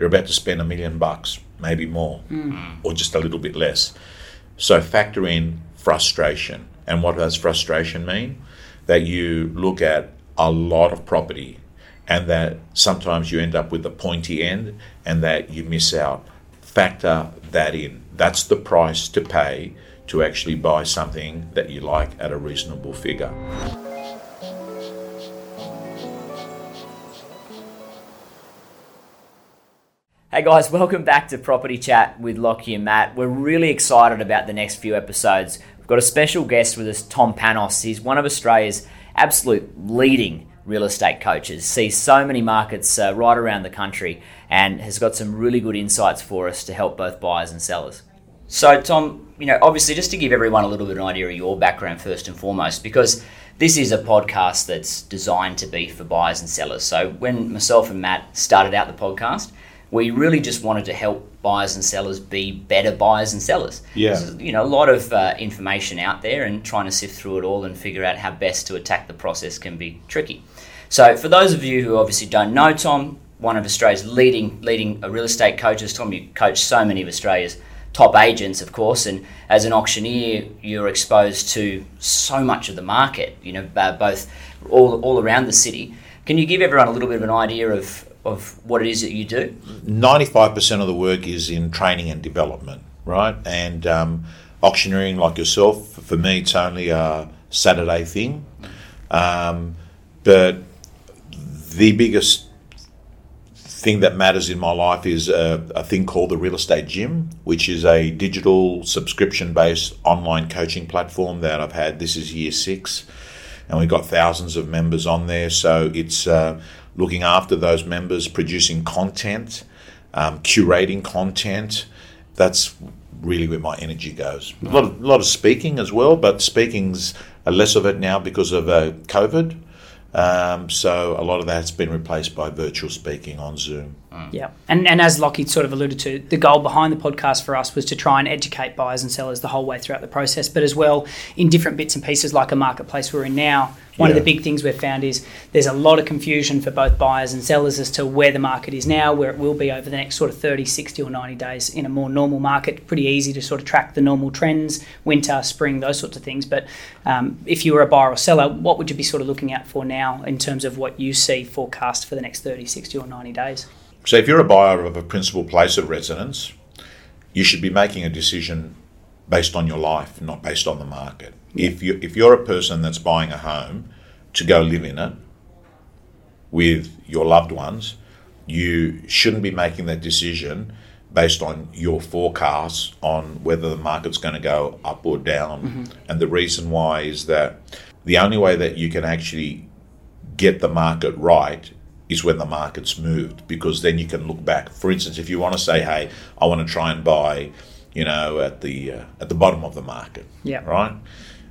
you're about to spend a million bucks, maybe more, mm. or just a little bit less. So factor in frustration. And what does frustration mean? That you look at a lot of property and that sometimes you end up with the pointy end and that you miss out. Factor that in. That's the price to pay to actually buy something that you like at a reasonable figure. Hey guys, welcome back to Property Chat with Lockie and Matt. We're really excited about the next few episodes. We've got a special guest with us, Tom Panos. He's one of Australia's absolute leading real estate coaches, sees so many markets uh, right around the country, and has got some really good insights for us to help both buyers and sellers. So, Tom, you know, obviously, just to give everyone a little bit of an idea of your background first and foremost, because this is a podcast that's designed to be for buyers and sellers. So, when myself and Matt started out the podcast, we really just wanted to help buyers and sellers be better buyers and sellers. Yeah. There's, you know, a lot of uh, information out there, and trying to sift through it all and figure out how best to attack the process can be tricky. So, for those of you who obviously don't know Tom, one of Australia's leading leading uh, real estate coaches, Tom, you coach so many of Australia's top agents, of course, and as an auctioneer, you're exposed to so much of the market. You know, uh, both all all around the city. Can you give everyone a little bit of an idea of of what it is that you do? 95% of the work is in training and development, right? And um, auctioneering, like yourself, for me, it's only a Saturday thing. Um, but the biggest thing that matters in my life is a, a thing called the Real Estate Gym, which is a digital subscription based online coaching platform that I've had. This is year six, and we've got thousands of members on there. So it's uh, looking after those members, producing content, um, curating content. That's really where my energy goes. A lot of, a lot of speaking as well, but speaking's uh, less of it now because of uh, COVID. Um, so a lot of that's been replaced by virtual speaking on Zoom. Yeah, and and as Lockie sort of alluded to, the goal behind the podcast for us was to try and educate buyers and sellers the whole way throughout the process, but as well in different bits and pieces, like a marketplace we're in now. One of the big things we've found is there's a lot of confusion for both buyers and sellers as to where the market is now, where it will be over the next sort of 30, 60, or 90 days in a more normal market. Pretty easy to sort of track the normal trends, winter, spring, those sorts of things. But um, if you were a buyer or seller, what would you be sort of looking out for now in terms of what you see forecast for the next 30, 60, or 90 days? So if you're a buyer of a principal place of residence, you should be making a decision based on your life, not based on the market. If you if you're a person that's buying a home to go live in it with your loved ones, you shouldn't be making that decision based on your forecasts on whether the market's going to go up or down. Mm-hmm. And the reason why is that the only way that you can actually get the market right is when the market's moved because then you can look back. For instance, if you want to say, "Hey, I want to try and buy," you know, at the uh, at the bottom of the market, Yeah. right?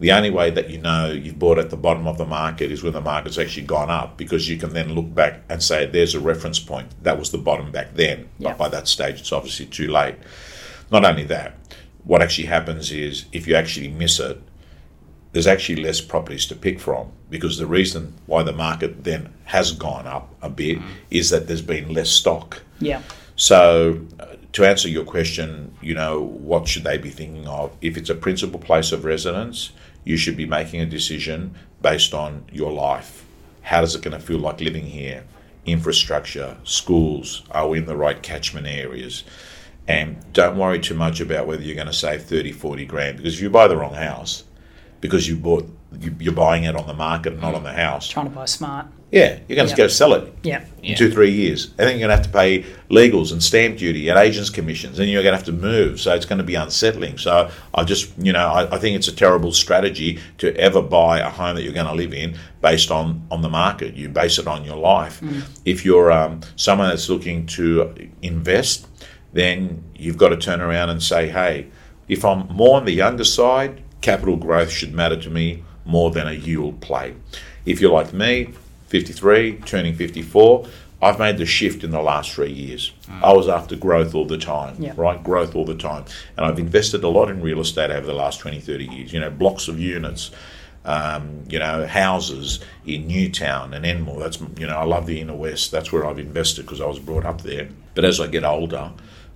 The only way that you know you've bought at the bottom of the market is when the market's actually gone up because you can then look back and say, "There's a reference point. That was the bottom back then." Yeah. But by that stage, it's obviously too late. Not only that, what actually happens is if you actually miss it, there's actually less properties to pick from because the reason why the market then has gone up a bit is that there's been less stock. Yeah. So, uh, to answer your question, you know, what should they be thinking of? If it's a principal place of residence, you should be making a decision based on your life. How does it going to feel like living here? Infrastructure, schools, are we in the right catchment areas? And don't worry too much about whether you're going to save 30, 40 grand because if you buy the wrong house, because you bought you- you're buying it on the market and not on the house. Trying to buy smart. Yeah, you're going to go sell it Yeah. in two, three years. And then you're going to have to pay legals and stamp duty and agents' commissions, and you're going to have to move. So it's going to be unsettling. So I just, you know, I, I think it's a terrible strategy to ever buy a home that you're going to live in based on, on the market. You base it on your life. If you're um, someone that's looking to invest, then you've got to turn around and say, hey, if I'm more on the younger side, capital growth should matter to me more than a yield play. If you're like me, 53, turning 54, I've made the shift in the last three years. I was after growth all the time, right? Growth all the time. And I've invested a lot in real estate over the last 20, 30 years. You know, blocks of units, um, you know, houses in Newtown and Enmore. That's, you know, I love the inner west. That's where I've invested because I was brought up there. But as I get older,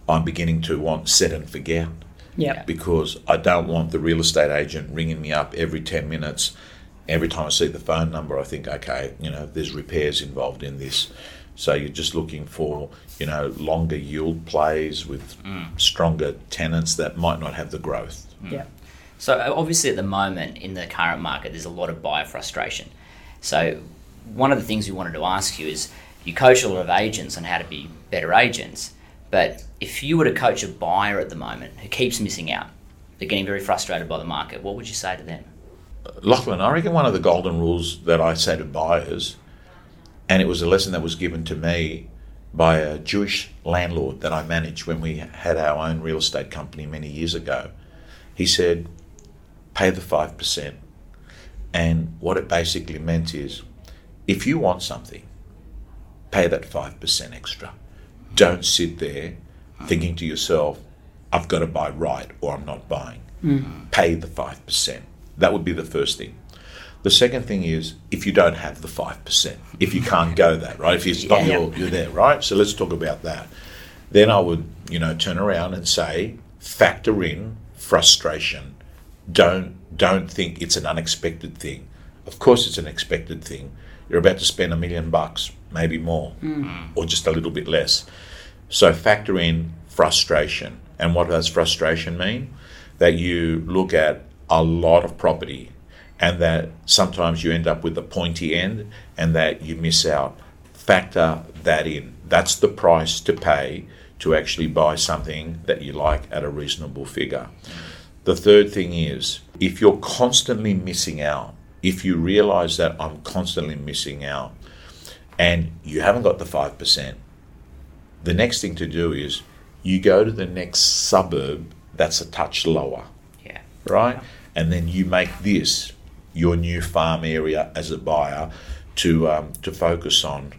I'm beginning to want set and forget Yeah. because I don't want the real estate agent ringing me up every 10 minutes. Every time I see the phone number, I think, okay, you know, there's repairs involved in this. So you're just looking for, you know, longer yield plays with stronger tenants that might not have the growth. Yeah. So uh, obviously, at the moment in the current market, there's a lot of buyer frustration. So one of the things we wanted to ask you is, you coach a lot of agents on how to be better agents, but if you were to coach a buyer at the moment who keeps missing out, they're getting very frustrated by the market, what would you say to them? Lachlan, I reckon one of the golden rules that I say to buyers, and it was a lesson that was given to me by a Jewish landlord that I managed when we had our own real estate company many years ago. He said, pay the 5%. And what it basically meant is if you want something, pay that 5% extra. Don't sit there thinking to yourself, I've got to buy right or I'm not buying. Mm. Pay the 5%. That would be the first thing. The second thing is if you don't have the 5%, if you can't go that, right? If it's not Yeah. your, you're there, right? So let's talk about that. Then I would, you know, turn around and say, factor in frustration. Don't don't think it's an unexpected thing. Of course it's an expected thing. You're about to spend a million bucks, maybe more, hmm. or just a little bit less. So factor in frustration. And what does frustration mean? That you look at a lot of property and that sometimes you end up with the pointy end and that you miss out. Factor that in. That's the price to pay to actually buy something that you like at a reasonable figure. The third thing is if you're constantly missing out, if you realize that I'm constantly missing out and you haven't got the 5%, the next thing to do is you go to the next suburb that's a touch lower, Yeah. right? And then you make this your new farm area as a buyer to um, to focus on.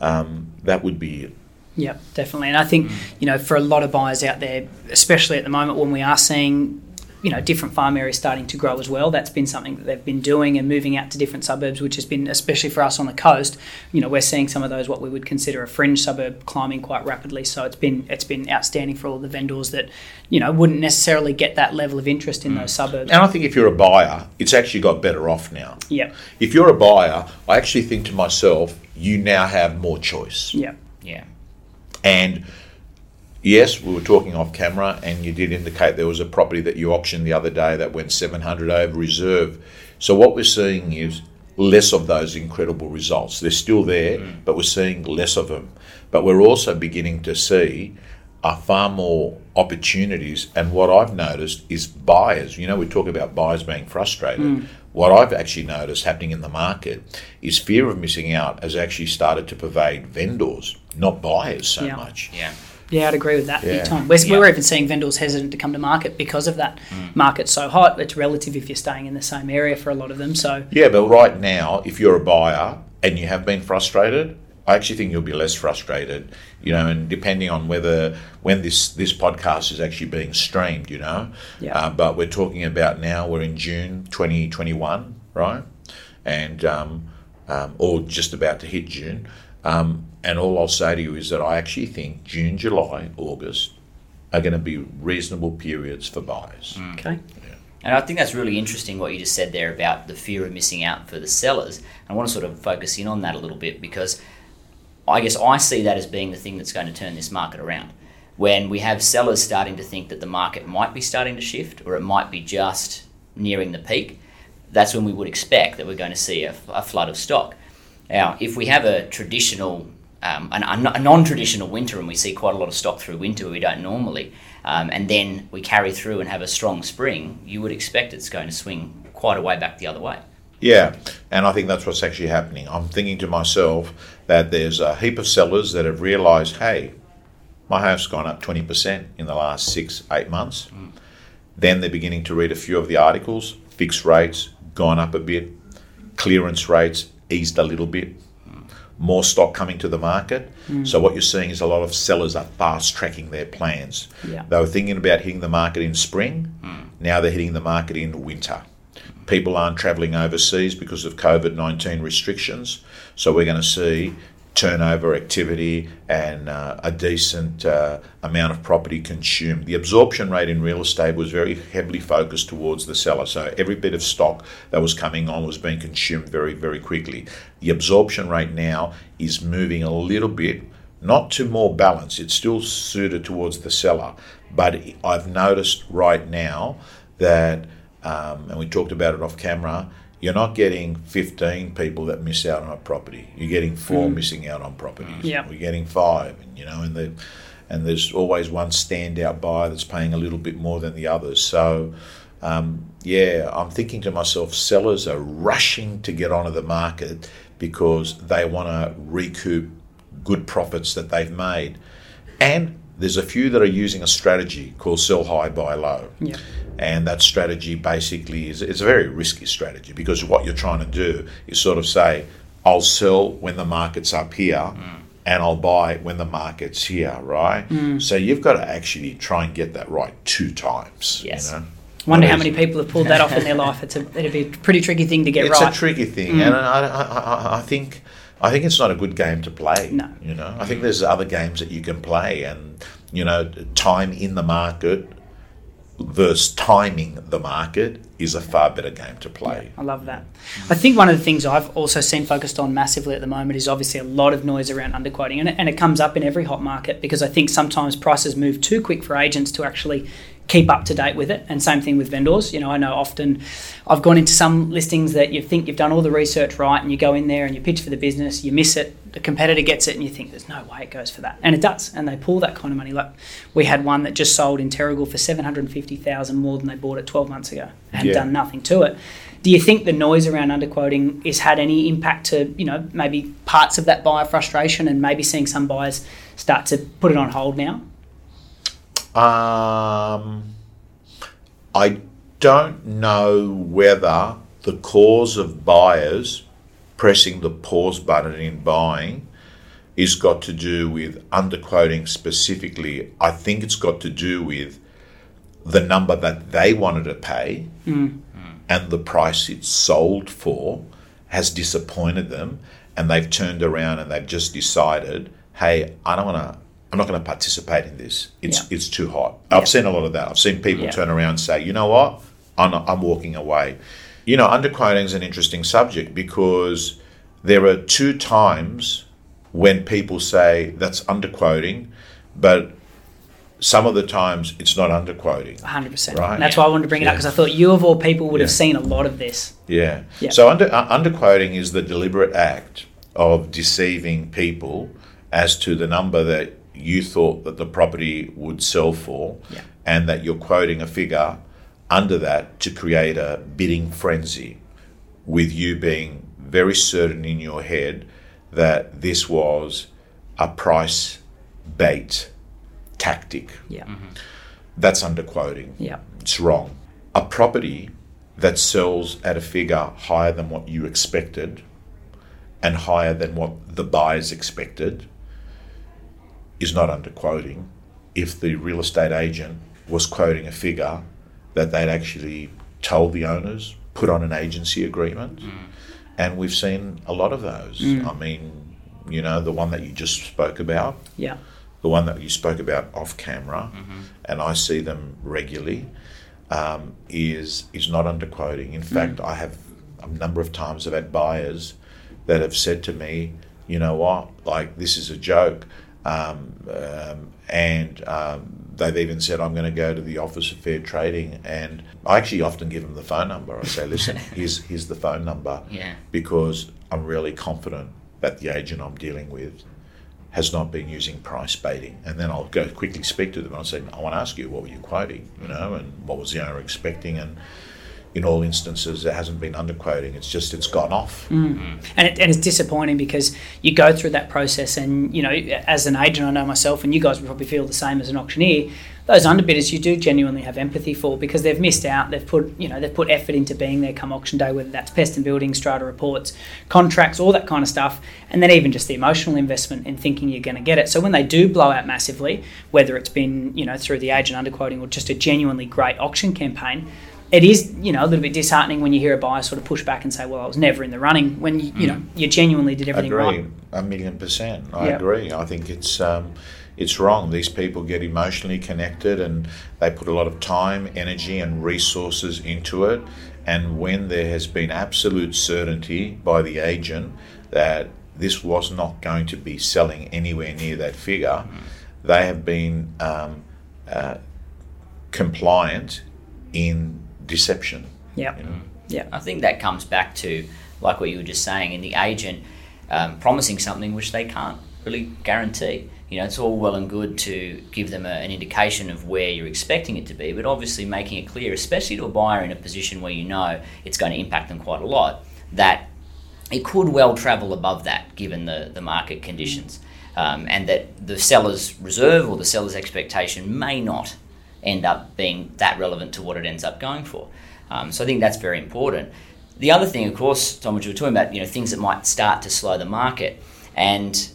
Um, that would be it. Yeah, definitely. And I think, you know, for a lot of buyers out there, especially at the moment when we are seeing, you know, different farm areas starting to grow as well, that's been something that they've been doing and moving out to different suburbs, which has been, especially for us on the coast, you know, we're seeing some of those what we would consider a fringe suburb climbing quite rapidly. So it's been it's been outstanding for all the vendors that, you know, wouldn't necessarily get that level of interest in mm. those suburbs. And I think if you're a buyer, it's actually got better off now. Yeah. If you're a buyer, I actually think to myself, you now have more choice. Yeah. Yeah. And yes, we were talking off camera, and you did indicate there was a property that you auctioned the other day that went 700 over reserve. So what we're seeing is less of those incredible results. They're still there, mm. but we're seeing less of them. But we're also beginning to see are far more opportunities. And what I've noticed is buyers. You know, we talk about buyers being frustrated. Mm. What I've actually noticed happening in the market is fear of missing out has actually started to pervade vendors, not buyers so Yeah. much. Yeah. Yeah, I'd agree with that Yeah. big time. We're, Yeah. we're even seeing vendors hesitant to come to market because of that. Market's so hot. It's relative if you're staying in the same area for a lot of them. So Yeah, but right now, if you're a buyer and you have been frustrated, I actually think you'll be less frustrated. You know, and depending on whether when this this podcast is actually being streamed, you know. Yeah. Uh, but we're talking about now. We're in June 2021, right? And um, um, or just about to hit June. Um, and all I'll say to you is that I actually think June, July, August are going to be reasonable periods for buyers. Mm. okay, And I think that's really interesting what you just said there about the fear of missing out for the sellers. I want to sort of focus in on that a little bit because I guess I see that as being the thing that's going to turn this market around. When we have sellers starting to think that the market might be starting to shift or it might be just nearing the peak, that's when we would expect that we're going to see a, a flood of stock. Now, if we have a traditional, um, an, a non-traditional winter, and we see quite a lot of stock through winter we don't normally, um, and then we carry through and have a strong spring, you would expect it's going to swing quite a way back the other way. Yeah, and I think that's what's actually happening. I'm thinking to myself that there's a heap of sellers that have realised, hey, my house's gone up 20% in the last six, eight months. Then they're beginning to read a few of the articles. Fixed rates gone up a bit, clearance rates eased a little bit, more stock coming to the market. Hmm. So what you're seeing is a lot of sellers are fast tracking their plans. Yeah. They were thinking about hitting the market in spring. Hmm. Now they're hitting the market in winter. People aren't travelling overseas because of COVID 19 restrictions. So we're going to see turnover activity and uh, a decent uh, amount of property consumed. The absorption rate in real estate was very heavily focused towards the seller, so every bit of stock that was coming on was being consumed very, very quickly. The absorption rate now is moving a little bit, not to more balance, it's still suited towards the seller, but I've noticed right now that, um, and we talked about it off camera you're not getting 15 people that miss out on a property. You're getting four mm. missing out on properties. Yeah. We're getting five, and you know, and the and there's always one standout buyer that's paying a little bit more than the others. So, um, yeah, I'm thinking to myself, sellers are rushing to get onto the market because they want to recoup good profits that they've made, and there's a few that are using a strategy called sell high, buy low. Yeah. And that strategy basically is it's a very risky strategy because what you're trying to do is sort of say, I'll sell when the market's up here mm. and I'll buy when the market's here, right? Mm. So you've got to actually try and get that right two times. Yes. You know? Wonder how many people have pulled that off in their life. It's a, it'd be a pretty tricky thing to get it's right. It's a tricky thing, mm. and I, I, I, think I think it's not a good game to play. No, you know, I think there's other games that you can play, and you know, time in the market versus timing the market is a far better game to play. Yeah, I love that. I think one of the things I've also seen focused on massively at the moment is obviously a lot of noise around underquoting, and it, and it comes up in every hot market because I think sometimes prices move too quick for agents to actually keep up to date with it. And same thing with vendors. You know, I know often I've gone into some listings that you think you've done all the research right, and you go in there and you pitch for the business, you miss it, the competitor gets it, and you think there's no way it goes for that, and it does, and they pull that kind of money. Like we had one that just sold in Terrigal for seven hundred fifty thousand more than they bought it twelve months ago, and yeah. done nothing to it. Do you think the noise around underquoting has had any impact to you know maybe parts of that buyer frustration and maybe seeing some buyers start to put it on hold now? Um, I don't know whether the cause of buyers pressing the pause button in buying is got to do with underquoting specifically. I think it's got to do with the number that they wanted to pay mm. and the price it's sold for has disappointed them and they've turned around and they've just decided, hey, I don't want to I'm not going to participate in this. It's yeah. it's too hot. Yeah. I've seen a lot of that. I've seen people yeah. turn around and say, you know what, I'm, I'm walking away. You know, underquoting is an interesting subject because there are two times when people say that's underquoting, but some of the times it's not underquoting. 100%. Right? And that's why I wanted to bring it up because I thought you, of all people, would have seen a lot of this. Yeah. yeah. So under, uh, underquoting is the deliberate act of deceiving people as to the number that you thought that the property would sell for, yeah. and that you're quoting a figure under that to create a bidding frenzy, with you being very certain in your head that this was a price bait tactic. Yeah. Mm-hmm. That's underquoting. Yeah. It's wrong. A property that sells at a figure higher than what you expected and higher than what the buyers expected is not under quoting if the real estate agent was quoting a figure that they'd actually told the owners, put on an agency agreement. Mm. And we've seen a lot of those. Mm. I mean, you know, the one that you just spoke about. Yeah. The one that you spoke about off camera, mm-hmm. and I see them regularly, um, is is not underquoting. In fact, mm. I have a number of times I've had buyers that have said to me, you know what, like this is a joke. Um, um, and um, they've even said, I'm going to go to the Office of Fair Trading. And I actually often give them the phone number. I say, listen, here's, here's the phone number. Yeah. Because I'm really confident that the agent I'm dealing with has not been using price baiting. And then I'll go quickly speak to them. And I'll say, I want to ask you, what were you quoting? You know, and what was the owner expecting? And in all instances, it hasn't been underquoting. It's just it's gone off, mm. and it, and it's disappointing because you go through that process, and you know, as an agent, I know myself, and you guys would probably feel the same as an auctioneer. Those underbidders, you do genuinely have empathy for because they've missed out. They've put you know they've put effort into being there come auction day, whether that's pest and building, strata reports, contracts, all that kind of stuff, and then even just the emotional investment in thinking you're going to get it. So when they do blow out massively, whether it's been you know through the agent underquoting or just a genuinely great auction campaign it is, you know, a little bit disheartening when you hear a buyer sort of push back and say, "Well, I was never in the running." When you, you know, you genuinely did everything right. Agree, right. a million percent. I Yep. agree. I think it's um, it's wrong. These people get emotionally connected, and they put a lot of time, energy, and resources into it. And when there has been absolute certainty by the agent that this was not going to be selling anywhere near that figure, they have been um, uh, compliant in deception. Yeah, You know? yeah, I think that comes back to like what you were just saying, and the agent um, promising something which they can't really guarantee. You know, it's all well and good to give them a, an indication of where you're expecting it to be, but obviously making it clear, especially to a buyer in a position where you know it's going to impact them quite a lot, that it could well travel above that given the, the market conditions. Um, and that the seller's reserve or the seller's expectation may not end up being that relevant to what it ends up going for. Um, so I think that's very important. The other thing, of course, Tom, which we were talking about, you know, things that might start to slow the market, and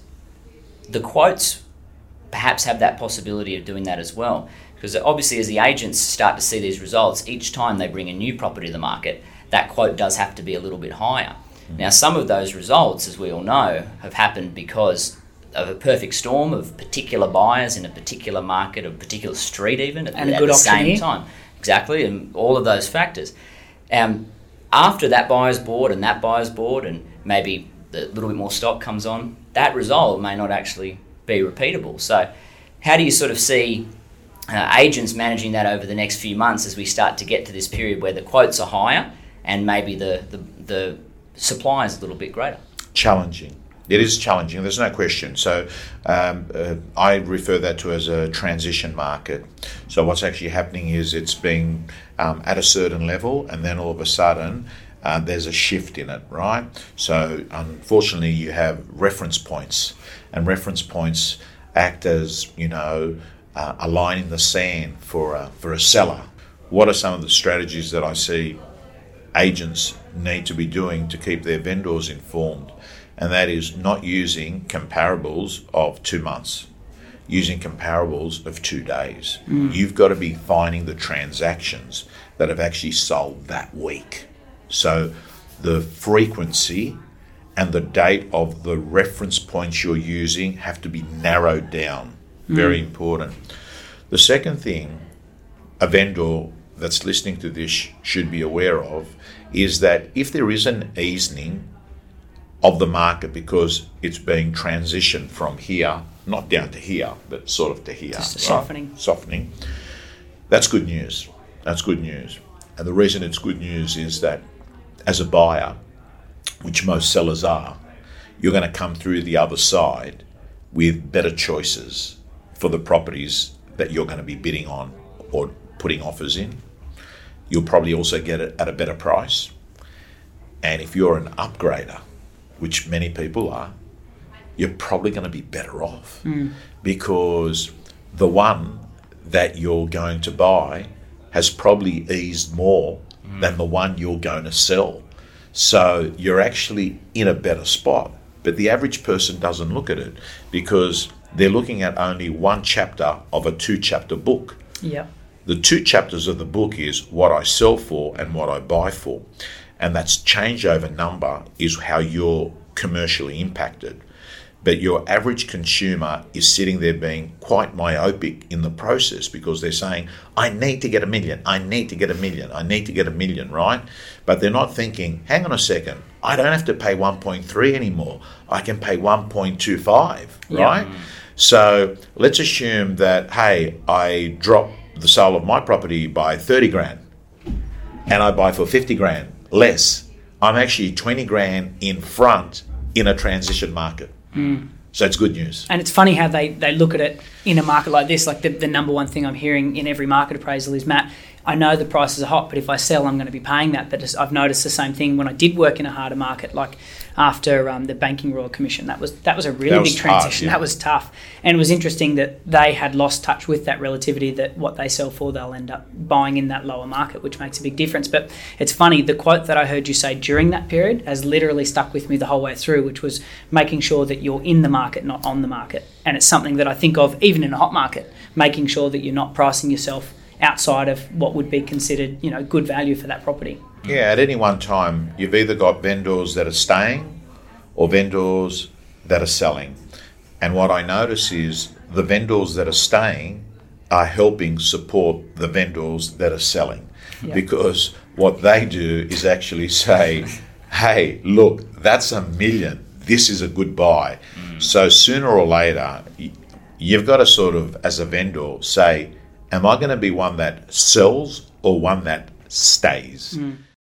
the quotes perhaps have that possibility of doing that as well. Because obviously, as the agents start to see these results, each time they bring a new property to the market, that quote does have to be a little bit higher. Now, some of those results, as we all know, have happened because of a perfect storm of particular buyers in a particular market, a particular street, even at, And a at good the same auctioneer. time. Exactly, and all of those factors. Um, after that buyer's board and that buyer's board, and maybe a little bit more stock comes on, that result may not actually be repeatable. So, how do you sort of see uh, agents managing that over the next few months as we start to get to this period where the quotes are higher and maybe the, the, the supply is a little bit greater? challenging. It is challenging. There's no question. So um, uh, I refer that to as a transition market. So what's actually happening is it's being um, at a certain level, and then all of a sudden. Uh, there's a shift in it, right? So, unfortunately, you have reference points, and reference points act as, you know, uh, a line in the sand for a, for a seller. What are some of the strategies that I see agents need to be doing to keep their vendors informed, and that is not using comparables of two months, using comparables of two days. Mm. You've got to be finding the transactions that have actually sold that week. So the frequency and the date of the reference points you're using have to be narrowed down. Mm. Very important. The second thing a vendor that's listening to this should be aware of is that if there is an easing of the market because it's being transitioned from here, not down to here, but sort of to here, Just right? softening. Softening. That's good news. That's good news. And the reason it's good news is that as a buyer, which most sellers are, you're going to come through the other side with better choices for the properties that you're going to be bidding on or putting offers in. You'll probably also get it at a better price. And if you're an upgrader, which many people are, you're probably going to be better off hmm. because the one that you're going to buy has probably eased more hmm. than the one you're going to sell. So you're actually in a better spot. But the average person doesn't look at it because they're looking at only one chapter of a two chapter book. yeah, The two chapters of the book is what I sell for and what I buy for. And that's changeover number is how you're commercially impacted. But your average consumer is sitting there being quite myopic in the process because they're saying, I need to get a million, I need to get a million, I need to get a million, right? But they're not thinking, hang on a second, I don't have to pay 1.3 anymore, I can pay 1.25, Yeah. right? So let's assume that, hey, I drop the sale of my property by 30 grand and I buy for 50 grand less. I'm actually 20 grand in front in a transition market. Mm. So it's good news. And it's funny how they, they look at it in a market like this. Like the, the number one thing I'm hearing in every market appraisal is Matt, I know the prices are hot, but if I sell, I'm going to be paying that. But I've noticed the same thing when I did work in a harder market, like after um, the Banking Royal Commission. That was that was a really was big transition. yeah. That was tough, and it was interesting that they had lost touch with that relativity. That what they sell for, they'll end up buying in that lower market, which makes a big difference. But it's funny the quote that I heard you say during that period has literally stuck with me the whole way through, which was making sure that you're in the market, not on the market. And it's something that I think of even in a hot market, making sure that you're not pricing yourself outside of what would be considered, you know, good value for that property. Yeah, at any one time, you've either got vendors that are staying or vendors that are selling. And what I notice is the vendors that are staying are helping support the vendors that are selling. Because what they do is actually say, hey, look, that's a million. This is a good buy. Mm. So sooner or later, you've got to sort of, as a vendor, say, am I going to be one that sells or one that stays? Mm.